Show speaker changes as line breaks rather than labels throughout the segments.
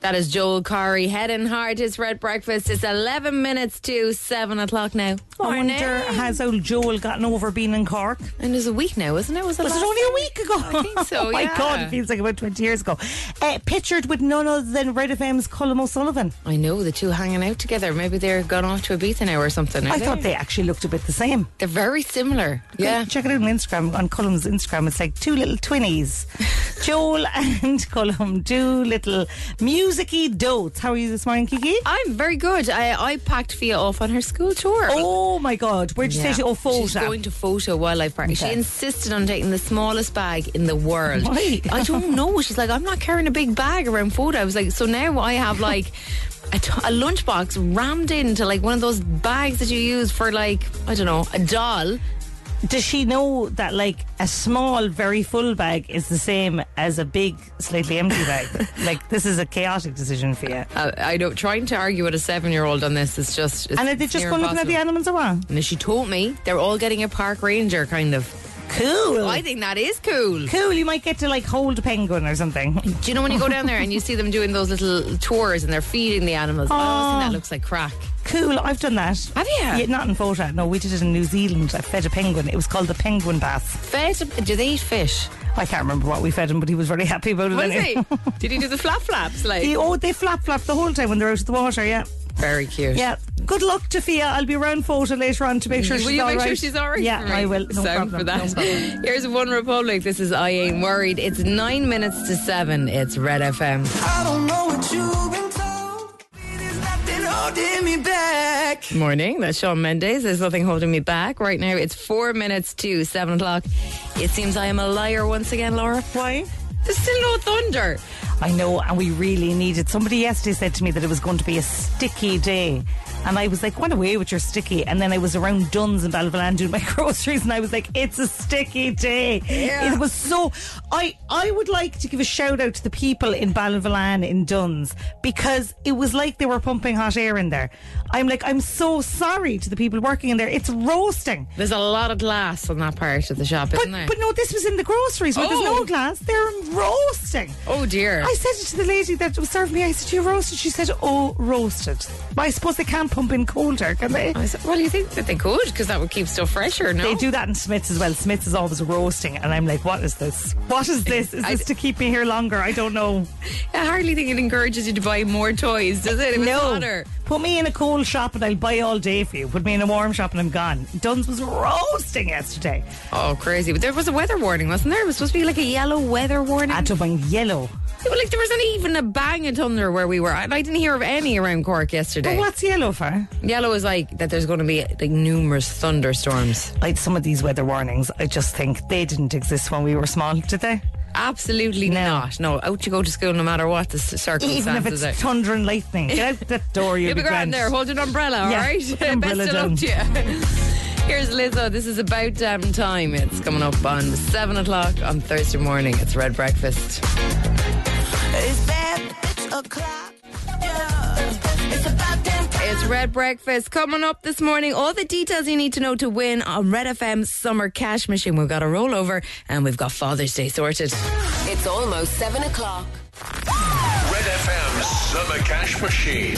that is Joel Corry. Head and heart His Red Breakfast. It's 11 minutes to 7 o'clock now.
I wonder, has old Joel gotten over being in Cork?
And it's a week now, isn't it? Was it,
Was it only a week ago?
I think so,
oh my
yeah.
God, it feels like about 20 years ago. Uh, pictured with none other than Red FM's Colm O'Sullivan.
I know, the two hanging out together. Maybe they're gone off to a Ibiza now or something.
I
they?
thought they actually looked a bit the same.
They're very similar. Yeah.
Check it out on Instagram, on Colm's Instagram. It's like two little twinnies. Joel and Cullum, two little musicy dotes. How are you this morning, Kiki?
I'm very good. I, I packed Fia off on her school tour.
Oh my God. Where'd you say she? Oh, photo.
She's going to Fota Wildlife Park. She insisted on taking the smallest bag in the world.
Why?
I don't know. She's like, I'm not carrying a big bag around Fota. I was like, so now I have like a, t- a lunchbox rammed into like one of those bags that you use for like, I don't know, a doll.
Does she know that like a small, very full bag is the same as a big, slightly empty bag? like this is a chaotic decision for you.
Uh, I don't, trying to argue with a seven year old on this is just.
And are they just going looking at the animals or what?
And she told me they're all getting a park ranger kind of.
Cool.
I think that is cool.
cool. You might get to like hold a penguin or something.
Do you know when you go down there and you see them doing those little tours and they're feeding the animals? I always think that looks like crack.
Cool. I've done that.
Have you?
Yeah, not in Fota. No, we did it in New Zealand. I fed a penguin. It was called the penguin bath.
Fed? Do they eat fish?
I can't remember what we fed him, but he was very happy about it.
Was
anyway.
he? Did he do the flap flaps? Like
He- oh, they flap flap the whole time when they're out of the water. Yeah,
very cute.
yeah. Good luck to Fia. I'll be around Fota later on to make sure mm-hmm.
Will
she's
you
all
make sure she's all right?
Yeah,
for me?
I will. No
Sound
problem.
for that.
No problem.
Here's One Republic. This is I Ain't Worried. It's nine minutes to seven. It's Red FM.
Holding me back.
Morning. That's Shawn Mendes. There's nothing holding me back right now. It's four minutes to seven o'clock. It seems I am a liar once again, Laura.
Why?
There's still no thunder.
I know, and we really need it. Somebody yesterday said to me that it was going to be a sticky day. And I was like, what away with your sticky. And then I was around Dunnes in Ballyvolane doing my groceries and I was like, it's a sticky day. It was so I I would like to give a shout out to the people in Ballyvolane in Dunnes because it was like they were pumping hot air in there. I'm like, I'm so sorry to the people working in there. It's roasting.
There's a lot of glass on that part of the shop,
But,
isn't there?
but no, this was in the groceries where there's
Oh.
no glass. They're roasting.
oh dear.
I said it to the lady that was serving me. I said, "You roasted?" She said, "Oh, roasted." I suppose they can't pump in colder, can they?
I said, well, you think that they could because that would keep stuff fresher, no?
They do that in Smyths as well. Smyths is always roasting, and I'm like, "What is this? What is this? Is
I-
this to keep me here longer? I don't know."
I hardly think it encourages you to buy more toys, does it? It
no,
hotter.
put me in a cold shop and I'll buy all day for you. Put me in a warm shop and I'm gone. Dunnes was roasting yesterday.
Oh, crazy. But there was a weather warning, wasn't there? It was supposed to be like a yellow weather warning.
I had to buy yellow.
Like there wasn't even a bang of thunder where we were. I, I didn't hear of any around Cork yesterday.
But what's yellow for?
Yellow is like that there's going to be like numerous thunderstorms.
Like some of these weather warnings, I just think they didn't exist when we were small, did they?
Absolutely not. No, out you go to school no matter what the circumstances
Even if it's
are.
thunder and lightning, get out that door. You'll
You'll be grand there. Hold an umbrella, all
Yeah,
right?
umbrella
Best of luck to you. Here's Lizzo. This is about damn time. It's coming up on seven o'clock on Thursday morning. It's Red Breakfast.
It's bad, it's o'clock. Yeah. It's about damn time.
It's Red Breakfast coming up this morning. All the details you need to know to win on Red FM's Summer Cash Machine. We've got a rollover and we've got Father's Day sorted.
It's almost seven o'clock.
Red FM Summer Cash Machine.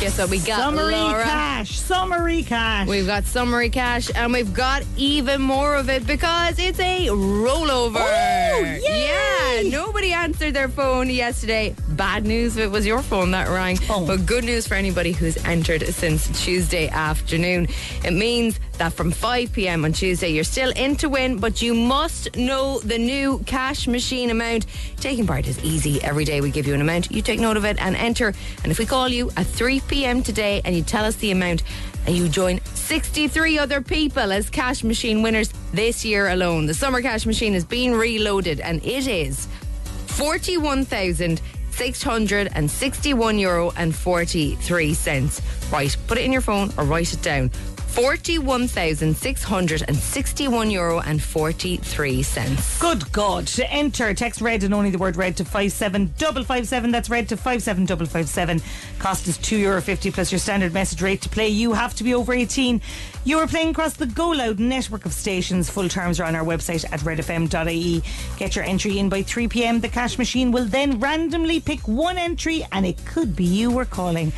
Guess what we got,
Summary
Laura?
cash. Summary cash.
We've got summary cash and we've got even more of it because it's a rollover.
Oh!
Yeah, nobody answered their phone yesterday. Bad news if it was your phone that rang,
Oh.
but good news for anybody who's entered since Tuesday afternoon. It means that from 5 p.m. on Tuesday, you're still in to win, but you must know the new cash machine amount. Taking part is easy. Every day we give you an amount, you take note of it and enter. And if we call you at 3 p.m. today and you tell us the amount, and you join 63 other people as cash machine winners this year alone. The summer cash machine is being reloaded and it is 41,661 euro and 43 cents. Right, put it in your phone or write it down. 41,661 euro and 43 cents.
Good God. To enter, text red and only the word red to 57557. That's red to 57557. Cost is €2.50 plus your standard message rate to play. You have to be over 18. You are playing across the Go Loud network of stations. Full terms are on our website at redfm.ie. Get your entry in by 3 pm. The cash machine will then randomly pick one entry and it could be you we're calling.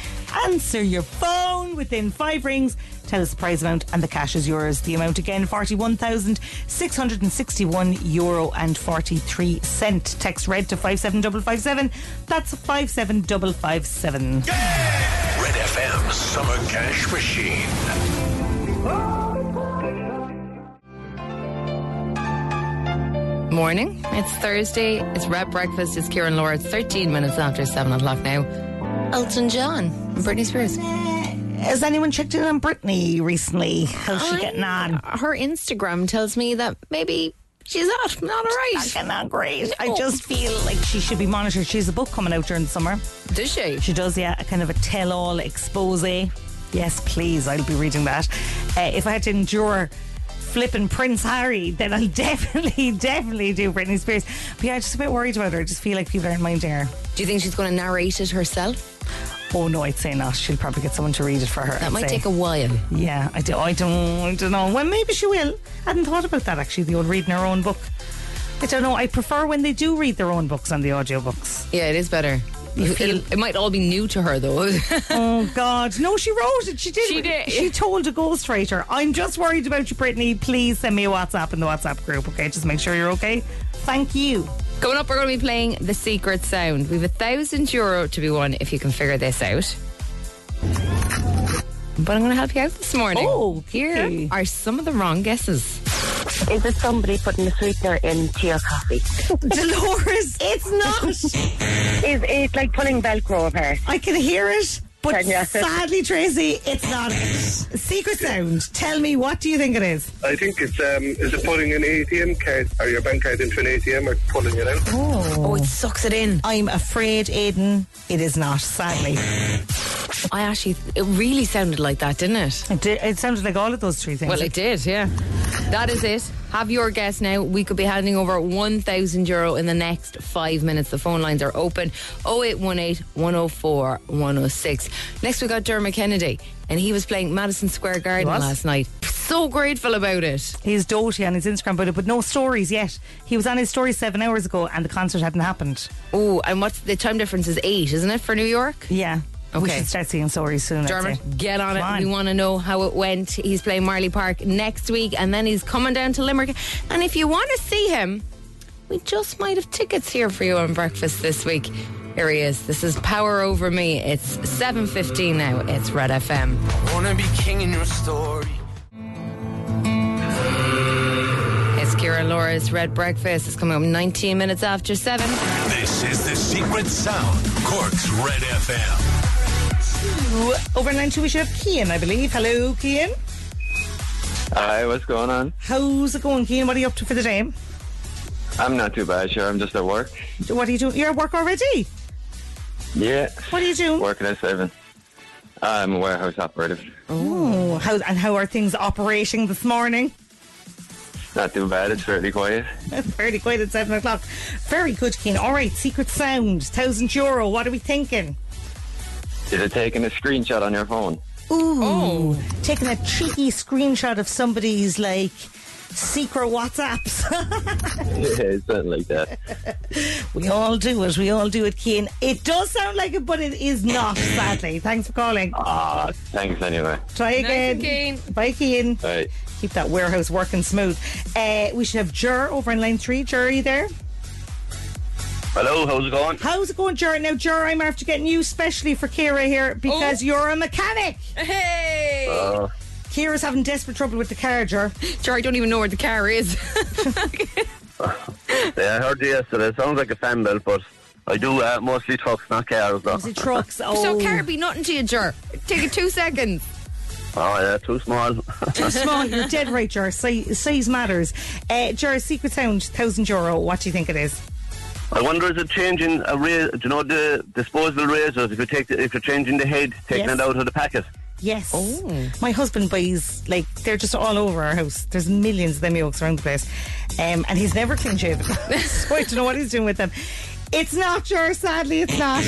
Answer your phone within five rings. Tell us the prize amount and the cash is yours. The amount again, 41,661 euro and 43 cent. Text red to 57557. That's 57557.
Red FM Summer Cash Machine.
Morning. It's Thursday. It's Red Breakfast. It's Kieran Laura. It's 13 minutes after 7 o'clock now. Elton John and Britney Spears.
Has anyone checked in on Britney recently? How's she getting on?
Her Instagram tells me that maybe she's not, not all right.
Getting on great. I just feel like she should be monitored. She has a book coming out during the summer.
Does she?
She does, yeah, a kind of a tell all expose. Yes, please, I'll be reading that. Uh, if I had to endure flipping Prince Harry, then I'll definitely, definitely do Britney Spears. But yeah, I'm just a bit worried about her. I just feel like people aren't minding her.
Do you think she's going to narrate it herself?
Oh no, I'd say not. She'll probably get someone to read it for her.
That
I'd
might
say.
take a while.
Yeah, I, do, I don't, I don't know. Well, maybe she will. I hadn't thought about that actually. The old reading her own book. I don't know. I prefer when they do read their own books on the audiobooks.
Yeah, it is better. It, it- it might all be new to her though.
Oh God, no! She wrote it. She did.
She did.
She told a ghostwriter, "I'm just worried about you, Britney. Please send me a WhatsApp in the WhatsApp group. Okay, just make sure you're okay. Thank you."
Coming up, we're going to be playing The Secret Sound. We have a thousand euro to be won if you can figure this out. But I'm going to help you out this morning.
Oh,
here are some of the wrong guesses.
Is it somebody putting a sweetener into your coffee?
Dolores, it's not.
Is it like pulling Velcro apart?
I can hear it, but
Can ya?
sadly, Tracy, it's not it. Secret sound. Tell me, what do you think it is?
I think it's um, is it putting an ATM card or your bank card into an ATM or pulling it out?
Oh, it sucks it in.
I'm afraid, Aidan, it is not. Sadly,
I actually, it really sounded like that, didn't it?
it, did, it sounded like all of those three things.
Well, it did, yeah. That is it. Have your guess now. We could be handing over 1,000 euro in the next five minutes. The phone lines are open 0818 104 106. Next, we got Dermot Kennedy, and he was playing Madison Square Garden last night. So grateful about it.
He's doty on his Instagram about it, but no stories yet. He was on his story seven hours ago, and the concert hadn't happened.
Oh, and what's the time difference is eight, isn't it, for New York?
Yeah. We should start seeing stories soon. I'd.
Dermot, get on it.
On.
We want to know how it went. He's playing Marlay Park next week, and then he's coming down to Limerick. And if you want to see him, we just might have tickets here for you on breakfast this week. Here he is. This is Power Over Me. It's 7.15 now. It's Red FM.
Wanna be king in your story.
It's Kira Laura's Red Breakfast. It's coming up 19 minutes after 7.
This is the secret sound. Cork's Red FM.
Ooh, Over in line two, we should have Kian, I believe. Hello, Kian.
Hi, what's going on?
How's it going, Kian? What are you up to for the day?
I'm not too bad, sure. I'm just at work.
What are you doing? You're at work already?
Yeah,
What are you doing?
working at seven. I'm a warehouse operative.
Oh, how, and how are things operating this morning?
Not too bad. It's fairly quiet.
It's fairly quiet at seven o'clock. Very good, Kian. All right, secret sound, thousand euro. What are we thinking?
Is it taking a screenshot on your phone?
Ooh, taking a cheeky screenshot of somebody's like secret WhatsApps.
yeah, it's something like that.
we all do it. We all do it, Kian. It does sound like it, but it is not. Sadly, thanks for calling.
Ah, thanks anyway.
Try again.
Kian.
Bye, Kian.
Bye.
Keep that warehouse working smooth. Uh, we should have Ger over in line three. Ger, are you there?
Hello, how's it going?
How's it going, Ger? Now, Ger, I'm after getting you specially for Kira here because you're a mechanic.
Hey!
Uh,
Kira's having desperate trouble with the car, Ger.
Sure, I don't even know where the car is.
yeah, I heard you yesterday. It sounds like a fan belt, but I do uh, mostly trucks, not cars. Though.
Is it trucks? Oh,
So car be nothing to you, Ger. Take it two seconds.
Oh, yeah, too small.
too small. You're dead right, Ger. Size, size matters. Uh, Ger, secret sound, thousand euro. What do you think it is?
I wonder is it changing a razor? Do you know the disposable razors? If you take the, if you're changing the head, taking
Yes.
it out of the packet.
Yes.
Oh.
My husband buys, like, they're just all over our house. There's millions of them yolks around the place. Um, and he's never clean shaven. so I don't know what he's doing with them. It's not yours, sadly, it's not.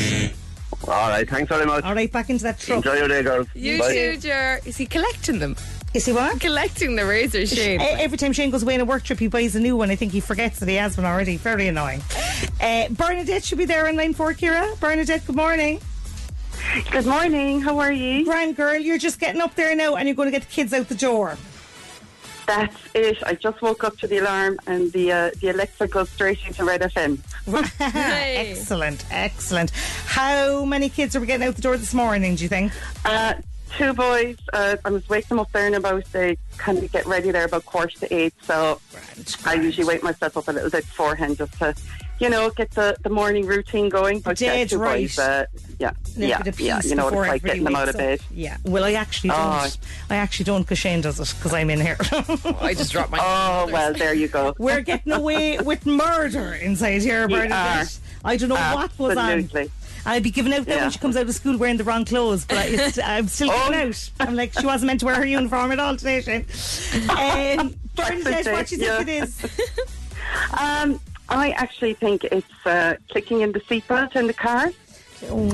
All right, thanks very much.
All right, back into that truck.
Enjoy your day, girls.
You
Bye.
too, Ger. Is he collecting them?
You see what?
Collecting the razor, Shane.
Every time Shane goes away on a work trip, he buys a new one. I think he forgets that he has one already. Very annoying. Uh, Bernadette should be there on line four, Kira. Bernadette, good morning.
Good morning. How are you?
Grand girl, you're just getting up there now and you're going to get the kids out the door.
That's it. I just woke up to the alarm and the uh, the Alexa goes straight into Red FM.
excellent, excellent. How many kids are we getting out the door this morning, do you think?
Uh, two boys. Uh, I was waking them up there in about they kind of get ready there about quarter to eight. So I usually wake myself up a little bit beforehand just to, you know, get the, the morning routine going. But yeah, two
right.
boys. Uh, yeah,
Little
yeah, yeah. You know what it's like getting them out of bed.
up. Yeah. Well, I actually don't.
Oh.
I actually don't because Shane does it because I'm in here.
I just dropped my.
Oh well, there you go.
We're getting away with murder inside here,
You
Bernadette. I don't know what goes on. I'd be giving out that
Yeah.
when she comes out of school wearing the wrong clothes, but it's, I'm still
Oh.
giving out. I'm like, she wasn't meant to wear her uniform at all today, Shane. Um, Bernadette, what do you think
Yeah.
it is?
Um, I actually think it's uh, clicking in the seatbelt in the car.
Oh,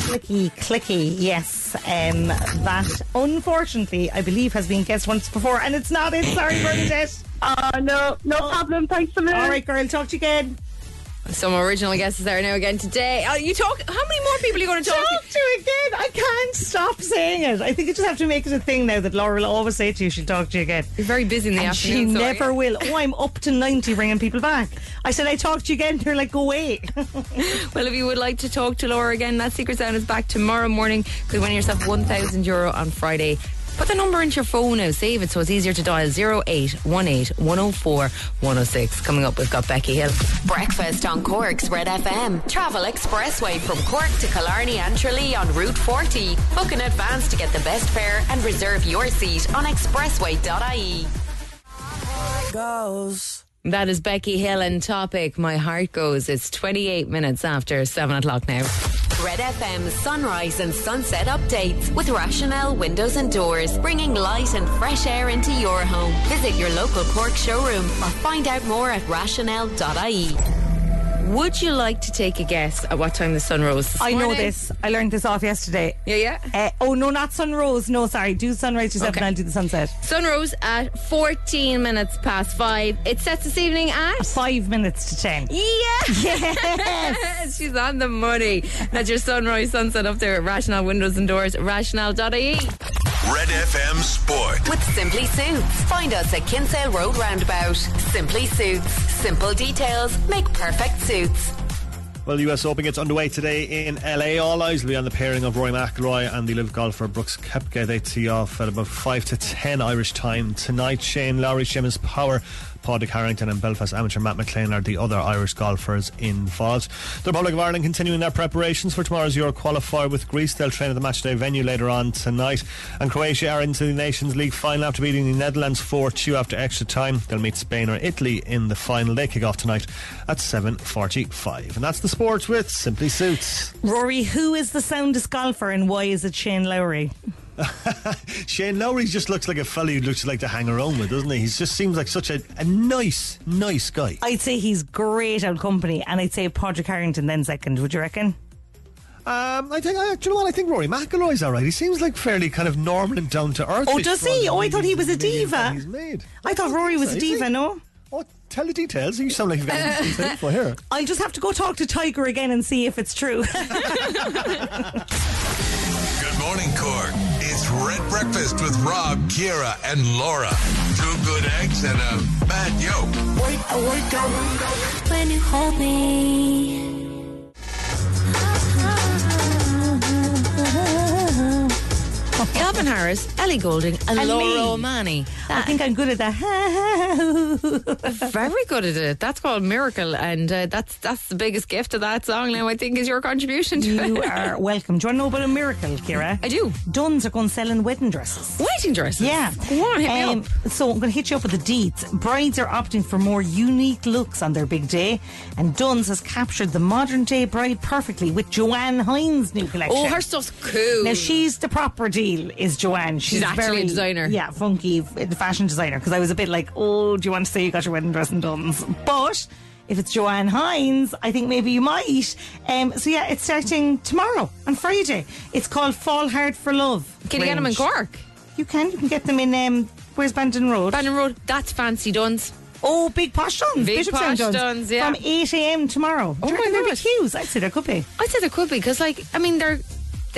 clicky, clicky, yes. Um, that, unfortunately, I believe has been guessed once before, and it's not it. Sorry, Bernadette.
Oh no, no problem. Thanks a million.
All right, girl, talk to you again.
Some original guesses there now again today. Oh, you talk. How many more people are you going to talk
Talk
to?
to again. I can't stop saying it. I think you just have to make it a thing now that Laura will always say to you she'll talk to you again.
You're very busy in the
And she
afternoon. so are
never will. Oh, I'm up to 90 ringing people back. I said, I talked to you again. They're like, go away.
Well, if you would like to talk to Laura again, that Secret Sound is back tomorrow morning. Could win yourself 1,000 euro on Friday. Put the number into your phone now, save it so it's easier to dial 0818 104 106. Coming up, we've got Becky Hill.
Breakfast on Cork's Red FM. Travel expressway from Cork to Killarney and Tralee on Route 40. Book in advance to get the best fare and reserve your seat on expressway.ie.
Goes.
That is Becky Hill and topic. My heart goes. It's 28 minutes after 7 o'clock now.
Red FM's sunrise and sunset updates with Rationel Windows and Doors, bringing light and fresh air into your home. Visit your local Cork showroom or find out more at rationel.ie.
Would you like to take a guess at what time the sun rose
I know
morning?
this. I learned this off yesterday.
Yeah, yeah.
Uh, oh, no, not sunrose. No, sorry. Do sunrise yourself
Okay.
and I'll do the sunset.
Sun rose at 14 minutes past 5. It sets this evening at.
Five minutes to ten.
Yeah!
Yes.
She's on the money. That's your sunrise sunset up there at Rationel Windows and Doors, rationel.ie.
Red FM Sport.
With Simply Suits. Find us at Kinsale Road Roundabout. Simply Suits. Simple details make perfect suits.
Well, the US Open gets underway today in LA. All eyes will be on the pairing of Rory McIlroy and the LIV golfer Brooks Koepka. They tee off at about 5 to 10 Irish time tonight. Shane Lowry, Seamus Power, Padraig Harrington and Belfast amateur Matt McClean are the other Irish golfers involved. The Republic of Ireland continuing their preparations for tomorrow's Euro qualifier with Greece. They'll train at the matchday venue later on tonight. And Croatia are into the Nations League final after beating the Netherlands 4-2 after extra time. They'll meet Spain or Italy in the final. They kick off tonight at 7.45. And that's the sports with Simply Suits.
Rory, who is the soundest golfer and why is it Shane Lowry?
Shane Lowry just looks like a fella who looks like to hang around with, doesn't he? He just seems like such a, a nice, nice guy.
I'd say he's great out company, and I'd say Padraig Harrington then second. Would you reckon?
Um, I think, I, do you know what? I think Rory McIlroy's all right. He seems like fairly kind of normal and down to earth.
Oh, does he? Oh, I thought he was a diva.
He's made.
I thought Rory was a diva. No,
Oh, tell the details. You sound like you've got detailed info here.
I'll just have to go talk to Tiger again and see if it's true.
Good morning, Cork. Red Breakfast with Rob, Kira, and Laura. Two good eggs and a bad yolk.
when you hold me.
Calvin Harris, Ellie Goulding, and,
And
Laura
me.
O'Mani.
I think I'm good at that.
Very good at it. That's called Miracle, and uh, that's that's the biggest gift of that song now, I think, is your contribution to
you
it.
are welcome. Do you want to know about a miracle, Kira?
I do.
Dunnes are going selling wedding dresses.
Wedding dresses.
Yeah.
Go on, hit me
Um,
up.
So I'm going to hit you up with the deets. Brides are opting for more unique looks on their big day, and Dunnes has captured the modern day bride perfectly with Joanne Hynes' new collection.
Oh, her stuff's cool.
Now she's the proper is Joanne. She's,
actually a
very,
designer.
Yeah, funky f- fashion designer. Because I was a bit like, oh, do you want to say you got your wedding dress and Dunnes? But if it's Joanne Hynes, I think maybe you might. Um, so yeah, it's starting tomorrow on Friday. It's called Fall Hard for Love.
Can you get them in
range.
Cork?
You can. You can get them in. Um, where's Bandon Road?
Bandon Road. That's fancy Dunnes.
Oh, Big Posh Dunnes.
Big
Bishopstown
Posh Dunnes, yeah.
From 8 a.m. tomorrow.
Oh my
god, there'll be
gosh.
queues? I'd say there could be.
I'd say there could be because, like, I mean, they're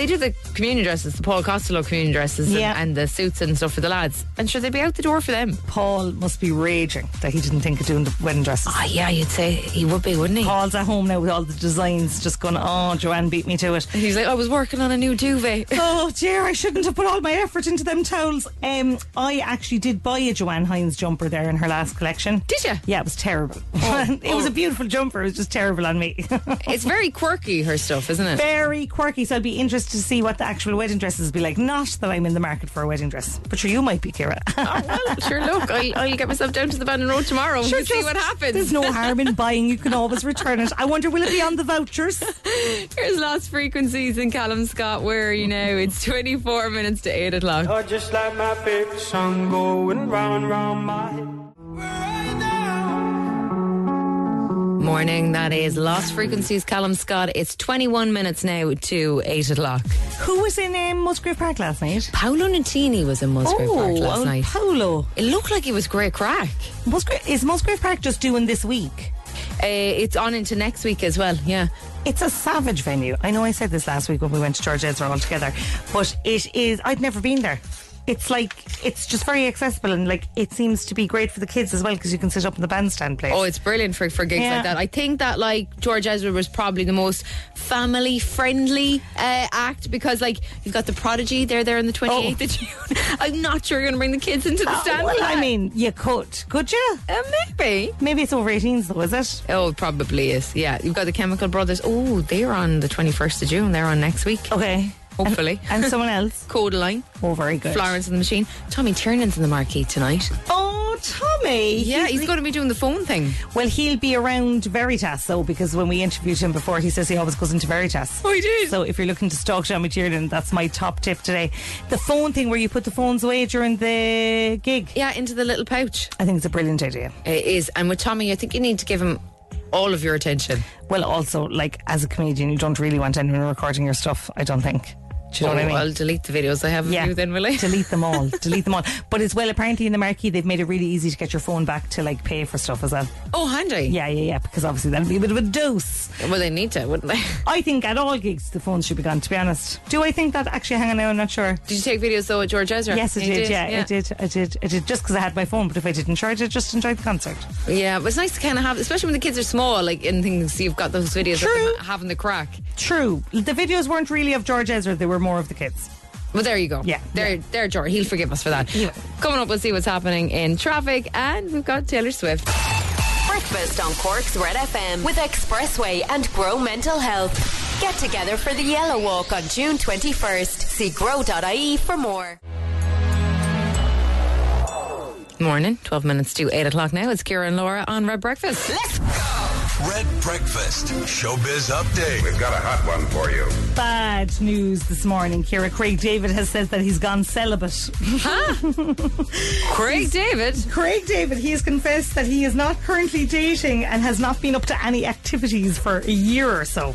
they do the communion dresses, the Paul Costelloe communion dresses,
Yeah.
and, and the suits and stuff for the lads. And sure, they'd be out the door for them.
Paul must be raging that he didn't think of doing the wedding dresses.
Ah, yeah, you'd say he would be, wouldn't he?
Paul's at home now with all the designs, just going, oh, Joanne beat me to it.
He's like, I was working on a new duvet.
oh dear, I shouldn't have put all my effort into them towels. Um, I actually did buy a Joanne Hynes jumper there in her last collection.
Did you?
Yeah, it was terrible. it was
oh.
a beautiful jumper. It was just terrible on me.
it's very quirky, her stuff, isn't it?
Very quirky, so I'd be interested to see what the actual wedding dresses be like. Not that I'm in the market for a wedding dress, but sure, you might be, Kira.
oh, well, sure, look, I'll, I'll get myself down to the Bandon Road tomorrow
Sure,
and see
just-
what happens.
There's no harm in buying. You can always return it. I wonder, will it be on the vouchers?
Here's Lost Frequencies in Callum Scott. Where are you now? It's 24 minutes to 8 o'clock.
Oh, just like my favorite song going round, round my head.
Morning, that is Lost Frequencies, Callum Scott. It's 21 minutes now to 8 o'clock.
Who was in um, Musgrave Park last night?
Paolo Nutini was in Musgrave Park last
oh,
night.
Paolo.
It looked like it was great crack.
Musgrave, is Musgrave Park just doing this week?
Uh, it's on into next week as well, yeah.
It's a savage venue. I know I said this last week when we went to George Ezra all together, but it is. I'd never been there. It's like it's just very accessible and like it seems to be great for the kids as well because you can sit up in the bandstand place.
Oh, it's brilliant for, for gigs
Yeah.
like that. I think that like George Ezra was probably the most family friendly uh, act because like you've got the Prodigy, they're there on the 28th of June. I'm not sure you're going to bring the kids into the
Oh,
stand.
well, I mean, you could, could you?
Uh, maybe.
Maybe it's over 18s though, is it?
Oh, it probably is. Yeah, you've got the Chemical Brothers. Oh, they're on the 21st of June. They're on next week.
Okay.
Hopefully.
And, and someone else.
Kodaline.
Oh, very good.
Florence and the Machine. Tommy Tiernan's in the marquee tonight.
Oh, Tommy.
Yeah, he's going to be doing the phone thing.
Well, he'll be around Veritas though, because when we interviewed him before, he says he always goes into Veritas.
Oh, he did.
So if you're looking to stalk Tommy Tiernan, that's my top tip today. The phone thing where you put the phones away during the gig.
Yeah, into the little pouch.
I think it's a brilliant idea.
It is. And with Tommy, I think you need to give him all of your attention.
Well, also, like as a comedian, you don't really want anyone recording your stuff. I don't think. Do you know
oh,
what I oh, mean?
I'll delete the videos I have of
Yeah.
you then, will I?
delete them all. delete them all. But as well, apparently in the marquee, they've made it really easy to get your phone back to like pay for stuff as well.
Oh, handy.
Yeah, yeah, yeah. Because obviously that'll be a bit of a dose.
Well, they need to, wouldn't they?
I think at all gigs the phones should be gone. To be honest, do I think that? Actually, hang on now. I'm not sure.
Did you take videos though at George Ezra?
Yes, I
You
did. Yeah, I did. I did. I did. Just because I had my phone, but if I didn't charge it, just enjoy the concert.
Yeah, but it's nice to kind of have, especially when the kids are small, like in things. You've got those videos
True.
of them having the crack.
True. The videos weren't really of George Ezra; they were more of the kids.
Well, there you go.
Yeah,
There, there, George. He'll forgive us for that.
Yeah.
Coming up, we'll see what's happening in traffic, and we've got Taylor Swift.
Breakfast on Cork's Red FM with Expressway and Grow Mental Health. Get together for the Yellow Walk on June 21st. See grow.ie for more.
Morning, 12 minutes to 8 o'clock now. It's Kira and Laura on Red Breakfast.
Let's go!
Red Breakfast Showbiz Update.
We've got a hot one for you.
Bad news this morning, Kira. Craig David has said that he's gone celibate.
Craig David.
Craig David, he has confessed that he is not currently dating and has not been up to any activities for a year or so.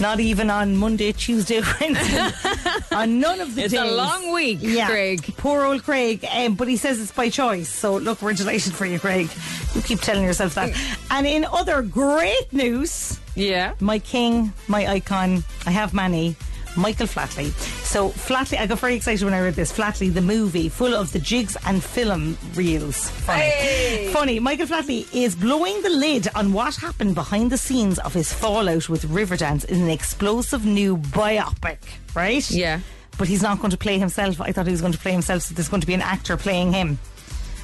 Not even on Monday, Tuesday, Wednesday. on none of the
It's
days.
It's a long week, yeah. Craig.
Poor old Craig. Um, but he says it's by choice. So look, we're delighted for you, Craig. You keep telling yourself that. and in other great news,
Yeah.
my king, my icon, I have many. Michael Flatley. So Flatley, I got very excited when I read this. Flatley, the movie, full of the jigs and film reels. Funny, funny. Michael Flatley is blowing the lid on what happened behind the scenes of his fallout with Riverdance in an explosive new biopic. Right?
Yeah.
But he's not going to play himself. I thought he was going to play himself. So there's going to be an actor playing him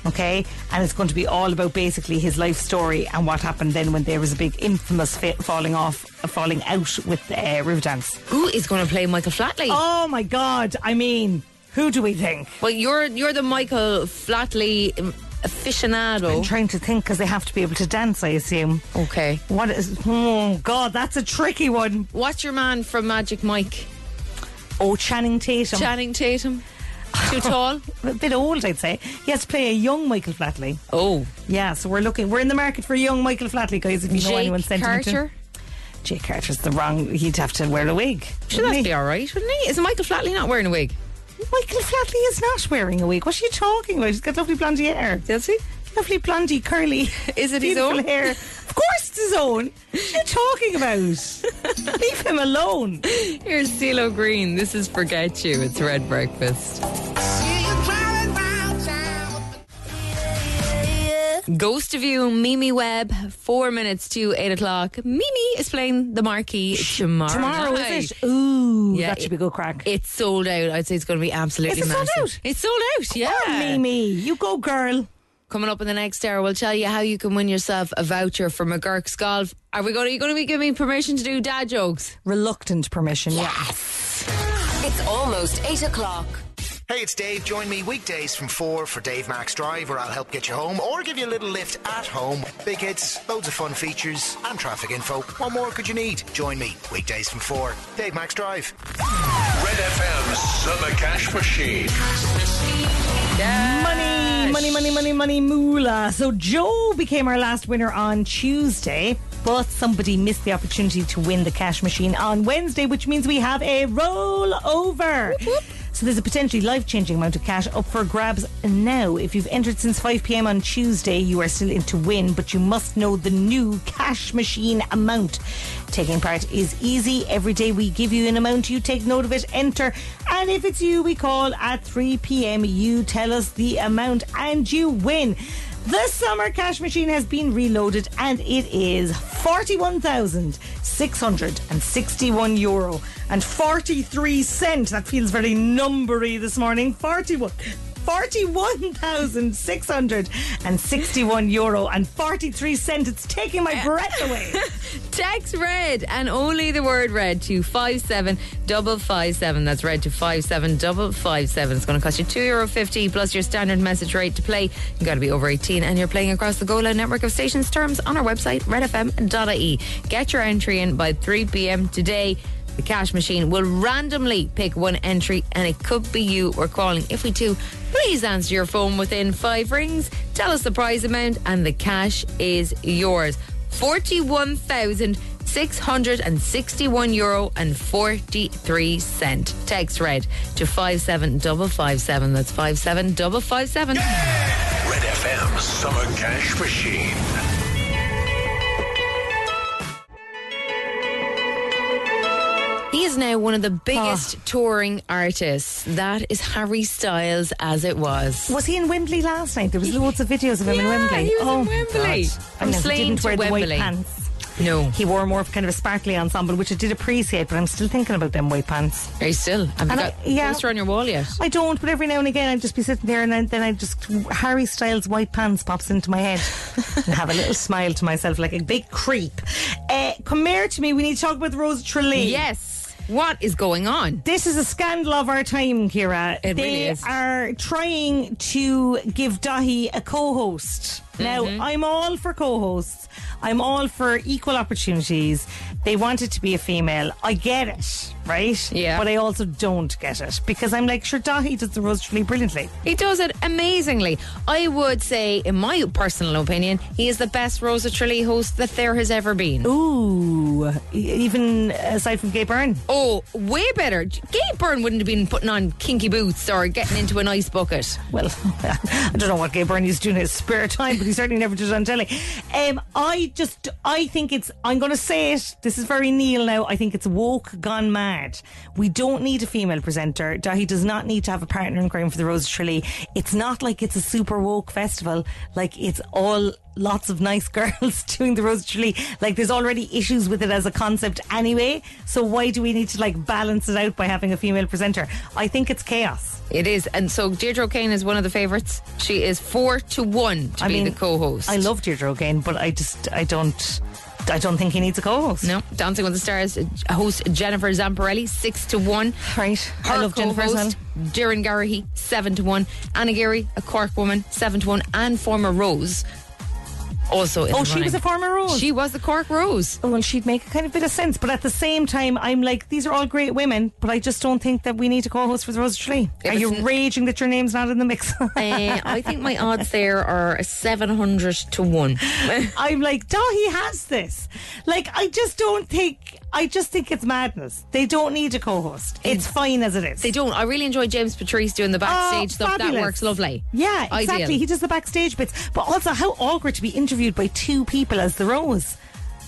okay? And it's going to be all about basically his life story and what happened then when there was a big infamous fa- falling off, uh, falling out with uh, Riverdance.
Who is going to play Michael Flatley?
Oh my God! I mean, who do we think?
Well, you're you're the Michael Flatley um, aficionado.
I'm trying to think because they have to be able to dance, I assume.
okay.
What is? Oh God, that's a tricky one.
What's your man from Magic Mike?
Oh, Channing Tatum.
Channing Tatum. Too tall?
a bit old, I'd say. He has to play a young Michael Flatley.
Oh.
Yeah, so we're looking. We're in the market for a young Michael Flatley, guys. If you know
Jake
anyone sentimental.
Carter?
Jake Carter's the wrong. He'd have to wear a wig.
Should that be all right, wouldn't he? Is Michael Flatley not wearing a wig?
Michael Flatley is not wearing a wig. What are you talking about? He's got lovely blondie hair.
Does he?
Lovely blondie, curly.
Is it his own?
hair? It's his own. What are you talking about? Leave him alone.
Here's CeeLo Green. This is Forget You. It's Red Breakfast. Ghost of You, Mimi Webb, four minutes to eight o'clock. Mimi is playing the marquee tomorrow.
Tomorrow,
night.
is it? Ooh,
Yeah,
that should be a good crack.
It's sold out. I'd say it's going to be absolutely
Is it sold
massive.
out?
It's sold out, yeah.
Mimi. You go, girl.
Coming up in the next hour, we'll tell you how you can win yourself a voucher for McGuirk's Golf. Are we going to, are you going to be giving me permission to do dad jokes?
Reluctant permission, Yes.
It's almost 8 o'clock.
Hey, it's Dave. Join me weekdays from 4 for Dave Max Drive, where I'll help get you home or give you a little lift at home. Big hits, loads of fun features, and traffic info. What more could you need? Join me weekdays from 4. Dave Max Drive.
Red FM Summer Cash Machine.
Money, money, money, money, money, moolah. So Joe became our last winner on Tuesday, but somebody missed the opportunity to win the cash machine on Wednesday, which means we have a rollover. So there's a potentially life-changing amount of cash up for grabs now. If you've entered since 5 p.m. on Tuesday, you are still in to win, but you must know the new cash machine amount. Taking part is easy. Every day we give you an amount, you take note of it, enter, and if it's you we call at 3 p.m., you tell us the amount and you win. The summer cash machine has been reloaded and it is 41,661 euro and 43 cent. That feels very numbery this morning. 41. 41,661 euro and 43 cent. It's taking my breath away.
Text red and only the word red to 57557. That's red to 57557. It's going to cost you €2.50 plus your standard message rate to play. You've got to be over 18 and you're playing across the Go Loud network of stations. Terms on our website, redfm.ie. Get your entry in by 3 p.m. today. The cash machine will randomly pick one entry and it could be you we're calling. If we do, please answer your phone within five rings. Tell us the prize amount and the cash is yours. 41,661 euro and 43 cent. Text red to 57557. That's 57557.
Red FM Summer Cash Machine.
Is now one of the biggest touring artists. That is Harry Styles as it was.
Was he in Wembley last night? There was loads of videos of him in
Yeah,
Wembley.
he was in
oh,
Wembley.
God. I know, he
Slane
didn't
to
wear the
Wembley.
white pants.
No.
He wore more of kind of a sparkly ensemble, which I did appreciate, but I'm still thinking about them white pants.
Are you still? Have you got
I- yeah.
poster on your wall yet?
I don't, but every now and again I'd just be sitting there and then- then I just Harry Styles white pants pops into my head and have a little smile to myself like a big creep. Uh, come here to me. We need to talk about Rose Tralee.
Yes. What is going on?
This is a scandal of our time, Kira.
It
they
really is.
are trying to give Dáithí a co-host. Now,
Mm-hmm.
I'm all for co-hosts. I'm all for equal opportunities. They want it to be a female. I get it, right?
Yeah.
But I also don't get it because I'm like, sure, Dáithí does the Rose Tralee brilliantly.
He does it amazingly. I would say, in my personal opinion, he is the best Rosa Tralee host that there has ever been.
Ooh, even aside from Gay Byrne.
Oh, way better. Gay Byrne wouldn't have been putting on kinky boots or getting into an ice bucket.
Well, I don't know what Gay Byrne used to do in his spare time, but he certainly never did it on telly. Um, I just, I think it's, I'm going to say it, this is very Neil now, I think it's woke gone mad. We don't need a female presenter. Dahi does not need to have a partner in crime for the Rose of Tralee. It's not like it's a super woke festival, like it's all lots of nice girls doing the Rose of Tralee. Like there's already issues with it as a concept anyway, so why do we need to like balance it out by having a female presenter? I think it's chaos.
It is. And so Deirdre O'Kane is one of the favourites. She is four to one to
I
be
mean,
the co host.
I love Deirdre O'Kane, but I just I don't I don't think he needs a co-host.
No, Dancing with the Stars uh, host Jennifer Zamparelli, six to one.
Right.
Her
I love Jennifer
co-host, Doireann Garrihy, seven to one. Anna Geary, a Cork woman, seven to one. And former Rose, also.
Oh, she was a former Rose.
She was the Cork Rose.
Oh, well, she'd make a kind of bit of sense. But at the same time, I'm like, these are all great women, but I just don't think that we need to co-host with Rose Tree.
Yeah,
are you raging that your name's not in the mix?
Uh, I think my odds there are 700 to 1.
I'm like, Dáithí has this. Like, I just don't think. I just think it's madness. They don't need a co-host. It's fine as it is.
They don't. I really enjoy James Patrice doing the oh, backstage
Oh,
stuff. That works lovely.
Yeah,
Ideal.
exactly. He does the backstage bits. But also, how awkward to be interviewed by two people as the Rose.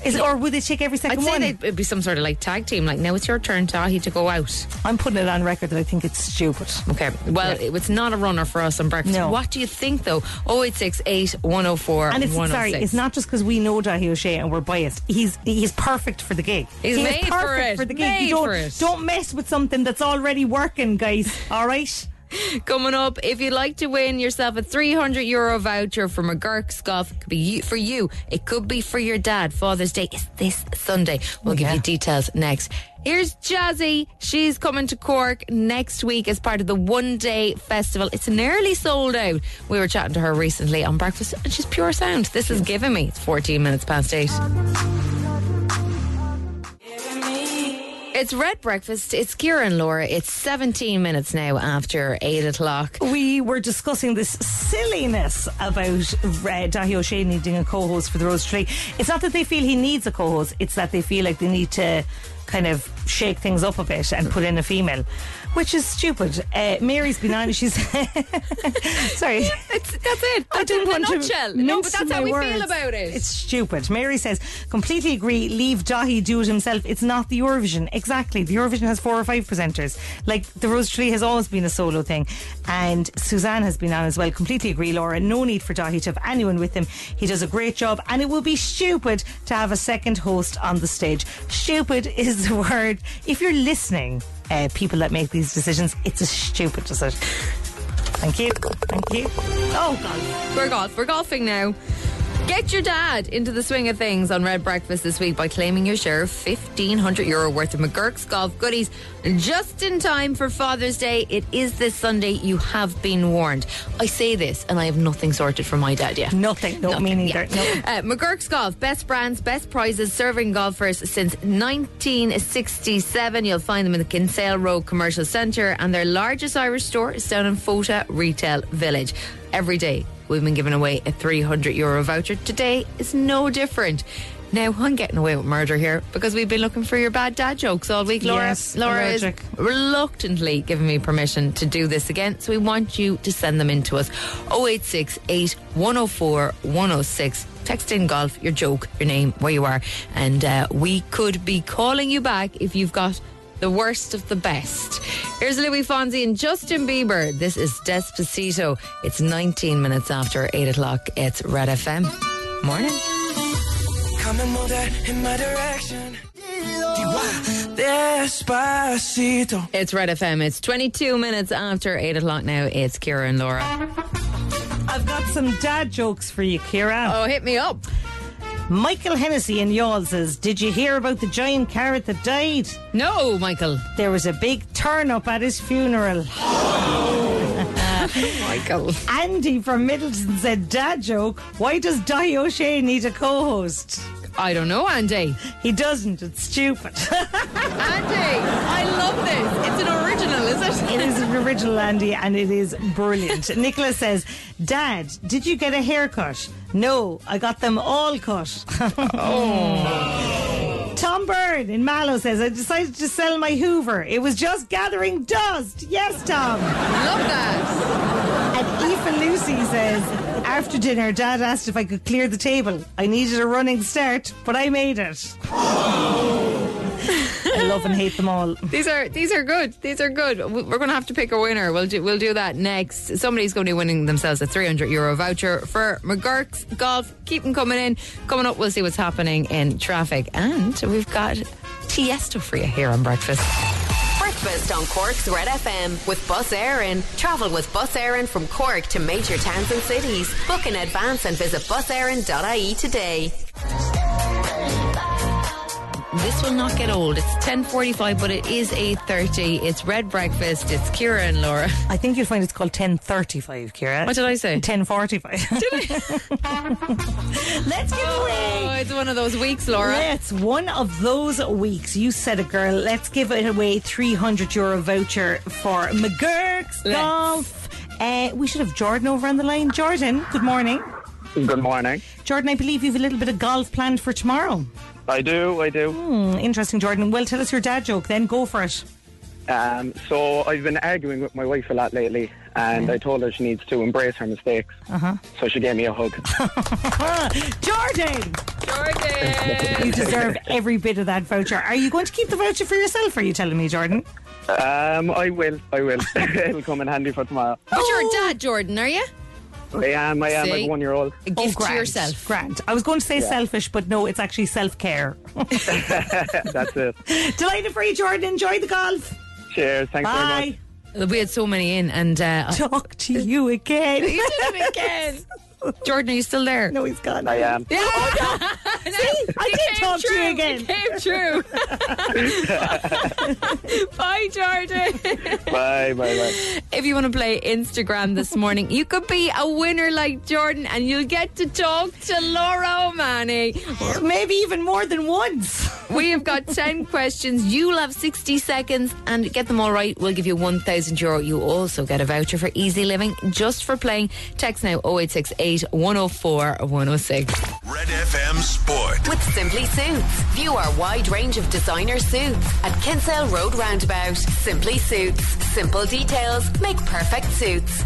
Is it, or would they take every 2nd
I'd say
one?
it'd be some sort of like tag team. Like now it's your turn, Dáithí, to go out.
I'm putting it on record that I think it's stupid.
Okay. Well, it's not a runner for us on breakfast.
No.
What do you think though? 0868 104
And it's
oh
sorry, it's not just because we know Dáithí Ó Sé and we're biased. He's he's perfect for the gig.
He's
He
made for
perfect
it.
the gig.
Made
you don't,
for it.
don't mess with something that's already working, guys. All right.
Coming up, if you'd like to win yourself a 300 euro voucher from McGuirk's Golf, it could be you, for you. It could be for your dad. Father's Day is this Sunday. We'll give you details next. Here's Jazzy. She's coming to Cork next week as part of the one day festival. It's nearly sold out. We were chatting to her recently on breakfast and she's pure sound. This is giving me. It's 14 minutes past eight. It's Red Breakfast. It's Kieran Laura. It's 17 minutes now after 8 o'clock.
We were discussing this silliness about uh, Dáithí Ó Sé needing a co-host for the Rose Tree. It's not that they feel he needs a co-host; it's that they feel like they need to kind of shake things up a bit and put in a female, which is stupid. Uh, Mary's been on. She's sorry.
It's, that's it.
I don't want to
nutshell. No, but that's how we
words.
feel about it.
It's stupid. Mary says, completely agree. Leave Dáithí do it himself. It's not the Eurovision. Exactly. The Eurovision has four or five presenters. Like the Rose Tree has always been a solo thing, and Suzanne has been on as well. Completely agree, Laura. No need for Dáithí to have anyone with him. He does a great job, and it would be stupid to have a second host on the stage. Stupid is the word. If you're listening, uh, people that make these decisions, it's a stupid decision. Thank you. Thank you. Oh God.
We're golf. We're golfing now. Get your dad into the swing of things on Red Breakfast this week by claiming your share of 1500 euro worth of McGuirk's golf goodies just in time for Father's Day. It is this Sunday. You have been warned. I say this and I have nothing sorted for my dad yet.
Nothing. No, me neither. No.
Uh, McGuirk's Golf, best brands, best prizes, serving golfers since 1967. You'll find them in the Kinsale Road Commercial Centre, and their largest Irish store is down in Fota Retail Village. Every day, we've been giving away a 300 euro voucher. Today is no different. Now, I'm getting away with murder here because we've been looking for your bad dad jokes all week. Laura,
Yes,
Laura is reluctantly giving me permission to do this again. So we want you to send them in to us. 0868 104 106. Text in golf, your joke, your name, where you are. And uh, we could be calling you back if you've got the worst of the best. Here's Luis Fonsi and Justin Bieber. This is Despacito. It's 19 minutes after 8 o'clock. It's Red FM. Morning.
Come and move that in my direction. Despacito.
It's Red FM. It's 22 minutes after 8 o'clock now. It's Kira and Laura.
I've got some dad jokes for you, Kira.
Oh, hit me up.
Michael Hennessy in Youghal says, Did you hear about the giant carrot that died?
No, Michael.
There was a big turn up at his funeral.
Michael.
Andy from Midleton said, Dad joke, why does Di O'Shea need a co host?
I don't know, Andy.
He doesn't, it's stupid.
Andy, I love this. It's an original, is it?
It is an original, Andy, and it is brilliant. Nicholas says, Dad, did you get a haircut? No, I got them all cut. oh. Tom Byrne in Mallow says, I decided to sell my Hoover. It was just gathering dust. Yes, Tom.
Love that.
And Aoife Lucy says, after dinner, Dad asked if I could clear the table. I needed a running start, but I made it. I love and hate them all.
These are these are good. These are good. We- We're going to have to pick a winner. We'll do we'll do that next. Somebody's going to be winning themselves a 300 euro voucher for McGuirk's Golf. Keep them coming in. Coming up, we'll see what's happening in traffic, and we've got Tiesto for you here on breakfast.
Breakfast on Cork's Red FM with Bus Éireann. Travel with Bus Éireann from Cork to major towns and cities. Book in advance and visit buseireann.ie today.
This will not get old. It's 10.45, but it is 8.30. It's Red Breakfast. It's Kira and Laura.
I think you'll find it's called 1035, Kira.
What did I say?
1045. Did Let's give away.
Oh, it's one of those weeks, Laura.
Let's one of those weeks. You said it, girl. Let's give it away 300 euro voucher for McGuirk's
Let's.
Golf. Uh, we should have Jordan over on the line. Jordan, good morning.
Good morning.
Jordan, I believe you have a little bit of golf planned for tomorrow.
I do, I do.
Hmm, interesting, Jordan. Well, tell us your dad joke then. Go for it.
Um, so I've been arguing with my wife a lot lately, and I told her she needs to embrace her mistakes.
Uh-huh.
So she gave me a hug.
Jordan!
Jordan!
You deserve every bit of that voucher. Are you going to keep the voucher for yourself, are you telling me, Jordan?
Um, I will, I will. It'll come in handy for tomorrow.
But you're a dad, Jordan, are you?
I am, I am
See?
like one year old.
A gift to
grand.
yourself.
Grand. I was going to say
Yeah.
selfish, but no, it's actually self care.
That's it.
Delighted for you, Jordan. Enjoy the golf.
Cheers, thanks very
Bye.
much.
We had so many in, and uh,
Talk to you again.
you did it again. Jordan, are you still there?
no, he's gone.
I am.
Yeah.
Oh, See, I did talk to you again.
It came true. Bye, Jordan.
Bye, bye, bye.
If you want to play Instagram this morning, you could be a winner like Jordan and you'll get to talk to Laura O'Mahony.
Maybe even more than once.
We have got 10 questions. You'll have 60 seconds and get them all right. We'll give you 1,000 euro. You also get a voucher for easy living just for playing. Text now 0868 104 106.
Red FM Sport.
With Simply Suits. View our wide range of designer suits at Kinsale Road Roundabout. Simply Suits. Simple details make perfect suits.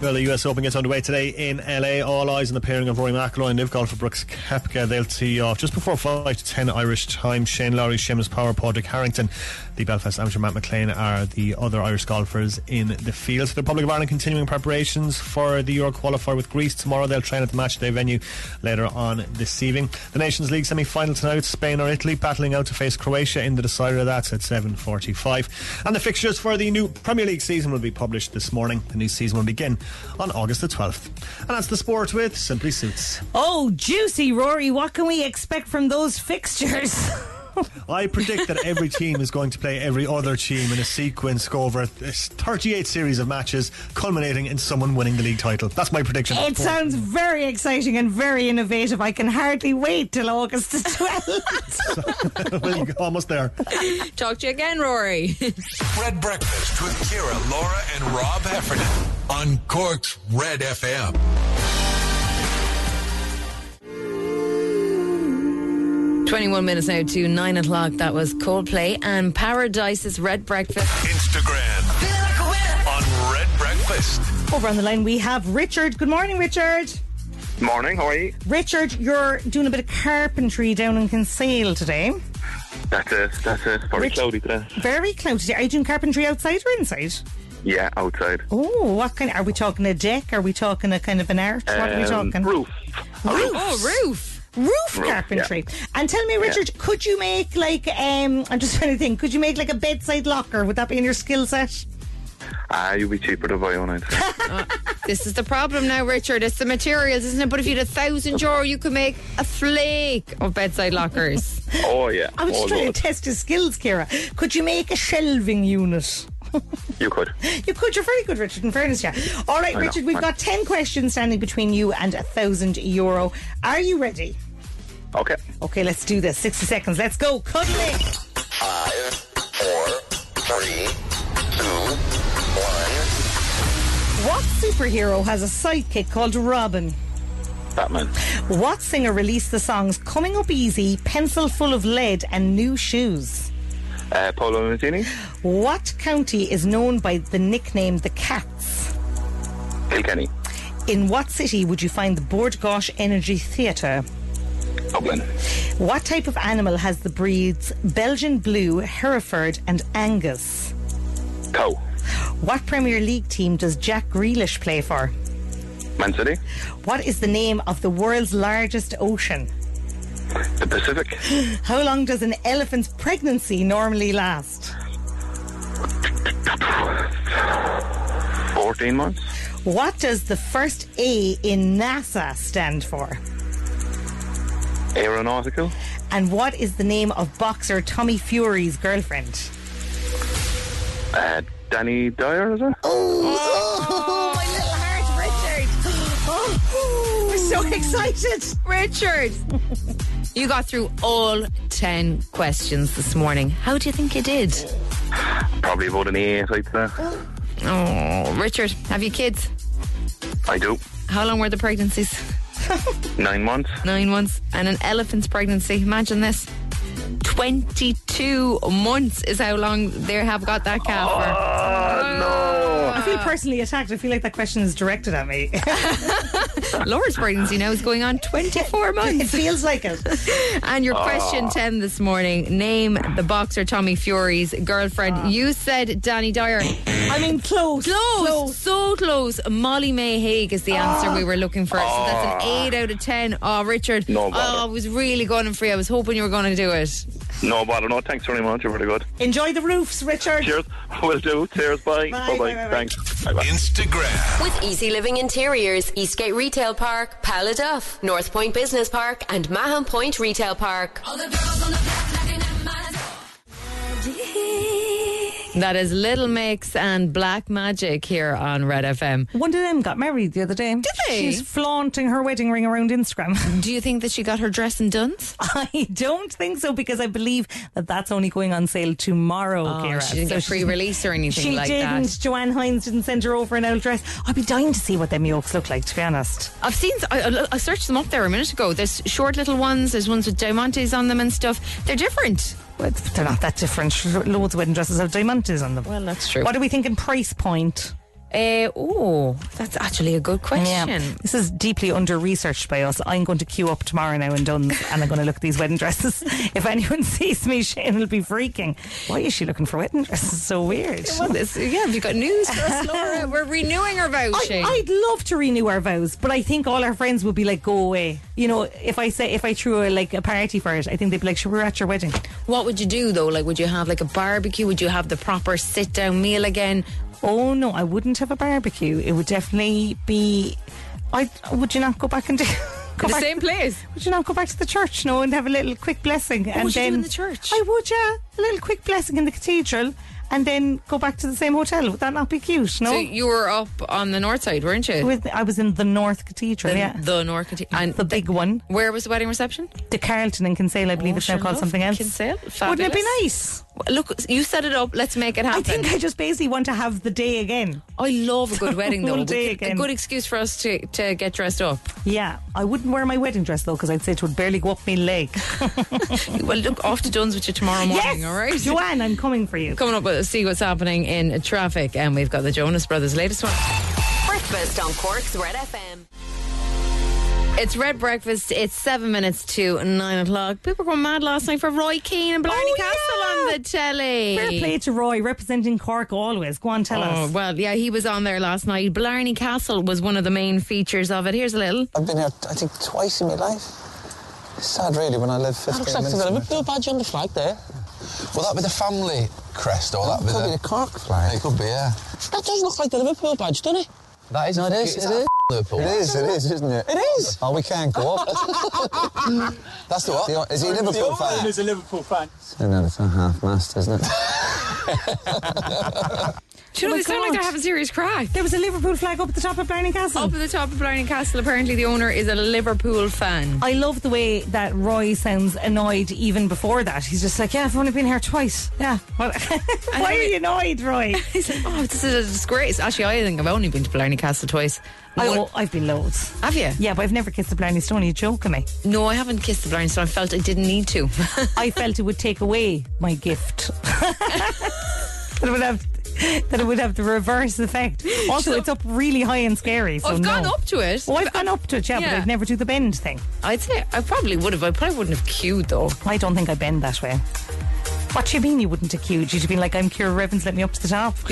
Well, the US Open gets underway today in LA. All eyes on the pairing of Rory McIlroy and LIV Golfer Brooks Koepka. They'll tee off just before 5 to 10 Irish time. Shane Lowry, Seamus Power, Padraig Harrington, the Belfast amateur Matt McClean are the other Irish golfers in the field. So the Republic of Ireland continuing preparations for the Euro qualifier with Greece tomorrow. They'll train at the match day venue later on this evening. The Nations League semi-final tonight, Spain or Italy battling out to face Croatia in the decider. Of That's at 7.45. And the fixtures for the new Premier League season will be published this morning. The new season will begin on August the 12th. And that's the sport with Simply Suits.
Oh, juicy, Rory. What can we expect from those fixtures?
I predict that every team is going to play every other team in a sequence go over a 38 series of matches, culminating in someone winning the league title. That's my prediction.
It sounds very exciting and very innovative. I can hardly wait till August the 12th.
Well, almost there.
Talk to you again, Rory.
Red Breakfast with Kira, Laura, and Rob Heffernan on Cork's Red FM.
21 minutes now to 9 o'clock. That was Coldplay and Paradise's Red Breakfast.
Instagram on Red Breakfast.
Over on the line, we have Richard. Good morning, Richard.
Morning, how are you?
Richard, you're doing a bit of carpentry down in Kinsale today.
That's it, that's it. Very
Rich-
cloudy today.
Very cloudy. today. Are you doing carpentry outside or inside?
Yeah, outside.
Oh, what kind? Are we talking a deck? Are we talking a kind of an arch? what are we
Um,
talking?
Roof.
Roof.
Oh, roof.
Roof
Roof,
carpentry. And tell me, Richard, could you make like um? I'm just trying to think. Could you make like a bedside locker? Would that be in your skill set?
Ah, you'd be cheaper to buy one, I'd say.
This is the problem now, Richard. It's the materials, isn't it? But if you had a thousand euro, you could make a flake of bedside lockers.
oh, yeah.
I was just
oh,
trying
Lord.
to test his skills, Kira. Could you make a shelving unit?
You could.
You could. You're very good, Richard. In fairness, yeah. All right,
I know,
Richard. We've
I-
got ten questions standing between you and a thousand euro. Are you ready?
Okay.
Okay, let's do this. Sixty seconds. Let's go. Cuddling.
Five, four, three, two, one.
What superhero has a sidekick called Robin?
Batman.
What singer released the songs "Coming Up Easy," "Pencil Full of Lead," and "New Shoes"?
Uh, Polo Mazzini.
What county is known by the nickname the Cats?
Kilkenny.
In what city would you find the Bord Gáis Energy Theatre?
Dublin.
What type of animal has the breeds Belgian Blue, Hereford, and Angus?
Cow.
What Premier League team does Jack Grealish play for?
Man City.
What is the name of the world's largest ocean?
The Pacific.
How long does an elephant's pregnancy normally last?
14 months.
What does the first A in NASA stand for?
Aeronautical.
And what is the name of boxer Tommy Fury's girlfriend?
Uh, Danny Dyer, is it?
Oh, my little heart, Richard. Oh, we're so excited.
Richard, you got through all 10 questions this morning. How do you think you did?
Probably about an eight, I'd say.
Oh, Richard, have you kids?
I do.
How long were the pregnancies?
Nine months.
Nine months. And an elephant's pregnancy. Imagine this. 22 months is how long they have got that calf for.
Oh, I feel personally attacked. I feel like that question is directed at me.
Laura's pregnancy now is going on 24 months.
It feels like it.
And your question 10 this morning name the boxer Tommy Fury's girlfriend. Ah. You said Danny Dyer.
I mean, close.
Close, so close. Molly Mae Hague is the answer ah. we were looking for. So that's an ah. 8 out of 10. Oh, Richard.
No bother.
oh, I was really going for you. I was hoping you were going to do it.
No bother, no. Thanks very much. You're very good.
Enjoy the roofs, Richard.
Cheers. Will do. Cheers. Bye.
Bye,
Bye.
bye, bye, bye.
Thanks. Bye. Bye.
Instagram.
With Easy Living Interiors, Eastgate Retail Park, Paladuff, North Point Business Park, and Mahon Point Retail Park.
That is Little Mix and Black Magic here on Red FM.
One of them got married the other day. Did
they?
She's flaunting her wedding ring around Instagram.
Do you think that she got her dress in Dunnes?
I don't think so because I believe that that's only going on sale tomorrow,
Oh,
Kira.
she didn't get
she's-
pre-release or anything
She
like
didn't.
that.
Joanne Hynes didn't send her over an old dress. I'd be dying to see what them yokes look like, to be honest.
I've seen, I, I- I searched them up there a minute ago. There's short little ones, there's ones with diamantes on them and stuff. They're different.
They're not that different. Loads of wedding dresses have diamantes on them.
Well, that's true.
What are we thinking price point?
Uh, oh, that's actually a good question.
Yeah. This is deeply under researched by us. I'm going to queue up tomorrow now in Dunnes and I'm going to look at these wedding dresses. if anyone sees me, Shane will be freaking. Why is she looking for wedding dresses? So weird.
Well, this, yeah, have you got news for us, Laura? We're renewing our vows,
I,
Shane.
I'd love to renew our vows, but I think all our friends would be like, "Go away." You know, if I say if I threw a, like a party for it, I think they'd be like, "Sure, we're at your wedding."
What would you do though? Like, would you have like a barbecue? Would you have the proper sit down meal again?
Oh no, I wouldn't have a barbecue. It would definitely be. I would you not go back and do. Go
the
back-
same place.
Would you not go back to the church, no, and have a little quick blessing? and
would you do
then
in the church?
I would, yeah, a little quick blessing in the cathedral, and then go back to the same hotel. Would that not be cute? No,
So you were up on the north side, weren't you?
With, I was in the North Cathedral,
the,
yeah,
the North Cathedral. and
the big one,
Where was the wedding reception?
the Carlton in Kinsale. I believe
Oh,
it's now called something else.
Kinsale.
Wouldn't it be nice?
Look, you set it up. Let's make it happen.
I think I just basically want to have the day again.
I love a good wedding though.
One day
a
again.
good excuse for us to, to get dressed up.
Yeah, I wouldn't wear my wedding dress though because I'd say it would barely go up my leg.
well, look off to Dunnes with you tomorrow morning.
yes,
All right,
Joanne, I'm coming for you.
Coming up, we'll see what's happening in traffic, and we've got the Jonas Brothers' latest one.
Breakfast on Cork's Red FM.
It's Red Breakfast. It's seven minutes to nine o'clock. People were going mad last night for Roy Keane and Blarney
Oh,
Castle
yeah.
on the telly.
Fair play to Roy, representing Cork always. Go on, tell
Oh,
us.
well, yeah, he was on there last night. Blarney Castle was one of the main features of it. Here's a little.
I've been here, I think, twice in my life. It's sad, really, when I live 15
That looks like
minutes
there's a Liverpool badge on the flag there.
it. Will that be the family crest, or that be
could
the...
be the Cork flag.
It could be, yeah.
That does look like the Liverpool badge, doesn't it?
That is...
No, it is,
Is
it
that
is.
Liverpool?
It is, it is, isn't it?
It is! Oh, we can't go up. That's the what? Is he a Liverpool fan?
He's a Liverpool fan.
So no, it's a half-mast, isn't it?
Do you know,
Oh
they sound like
God.
they have a serious crack.
There was a Liverpool flag up at the top of Blarney Castle.
Up at the top of Blarney Castle, apparently the owner is a Liverpool fan.
I love the way that Roy sounds annoyed even before that. He's just like, yeah, I've only been here twice. Yeah. Why are you annoyed, Roy?
He said, oh, this is a disgrace. Actually, I think I've only been to Blarney Castle twice.
I, oh, I've been loads.
have you?
Yeah, but I've never kissed the Blarney Stone. You joking me?
No, I haven't kissed the Blarney Stone. I felt I didn't need to.
I felt it would take away my gift. it would have that it would have the reverse effect. Also, it's up really high and scary. So
I've
no.
gone up to it.
Oh, I've gone up to it, yeah, but I'd never do the bend thing.
I'd say I probably would have. I probably wouldn't have queued though.
I don't think I bend that way. What do you mean you wouldn't have queued? You'd have been like, I'm Kira Revens, let me up to the top.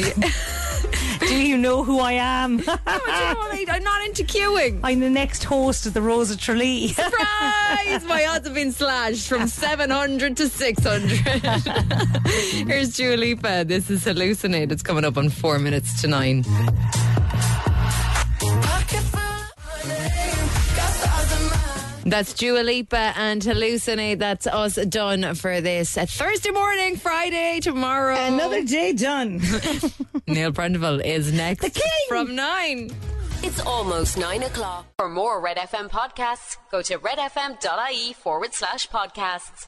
do you know who I am?
I'm not into queuing.
I'm the next host of the Rose of Tralee.
Surprise! My odds have been slashed from 700 to 600. Here's Dua Lipa. This is Hallucinate. It's coming up on four minutes to nine. That's Dua Lipa and Hallucinate. That's us done for this uh, Thursday morning, Friday, tomorrow.
Another day done.
Neil Prendeville is next from nine.
It's almost nine o'clock. For more Red FM podcasts, go to redfm.ie forward slash podcasts.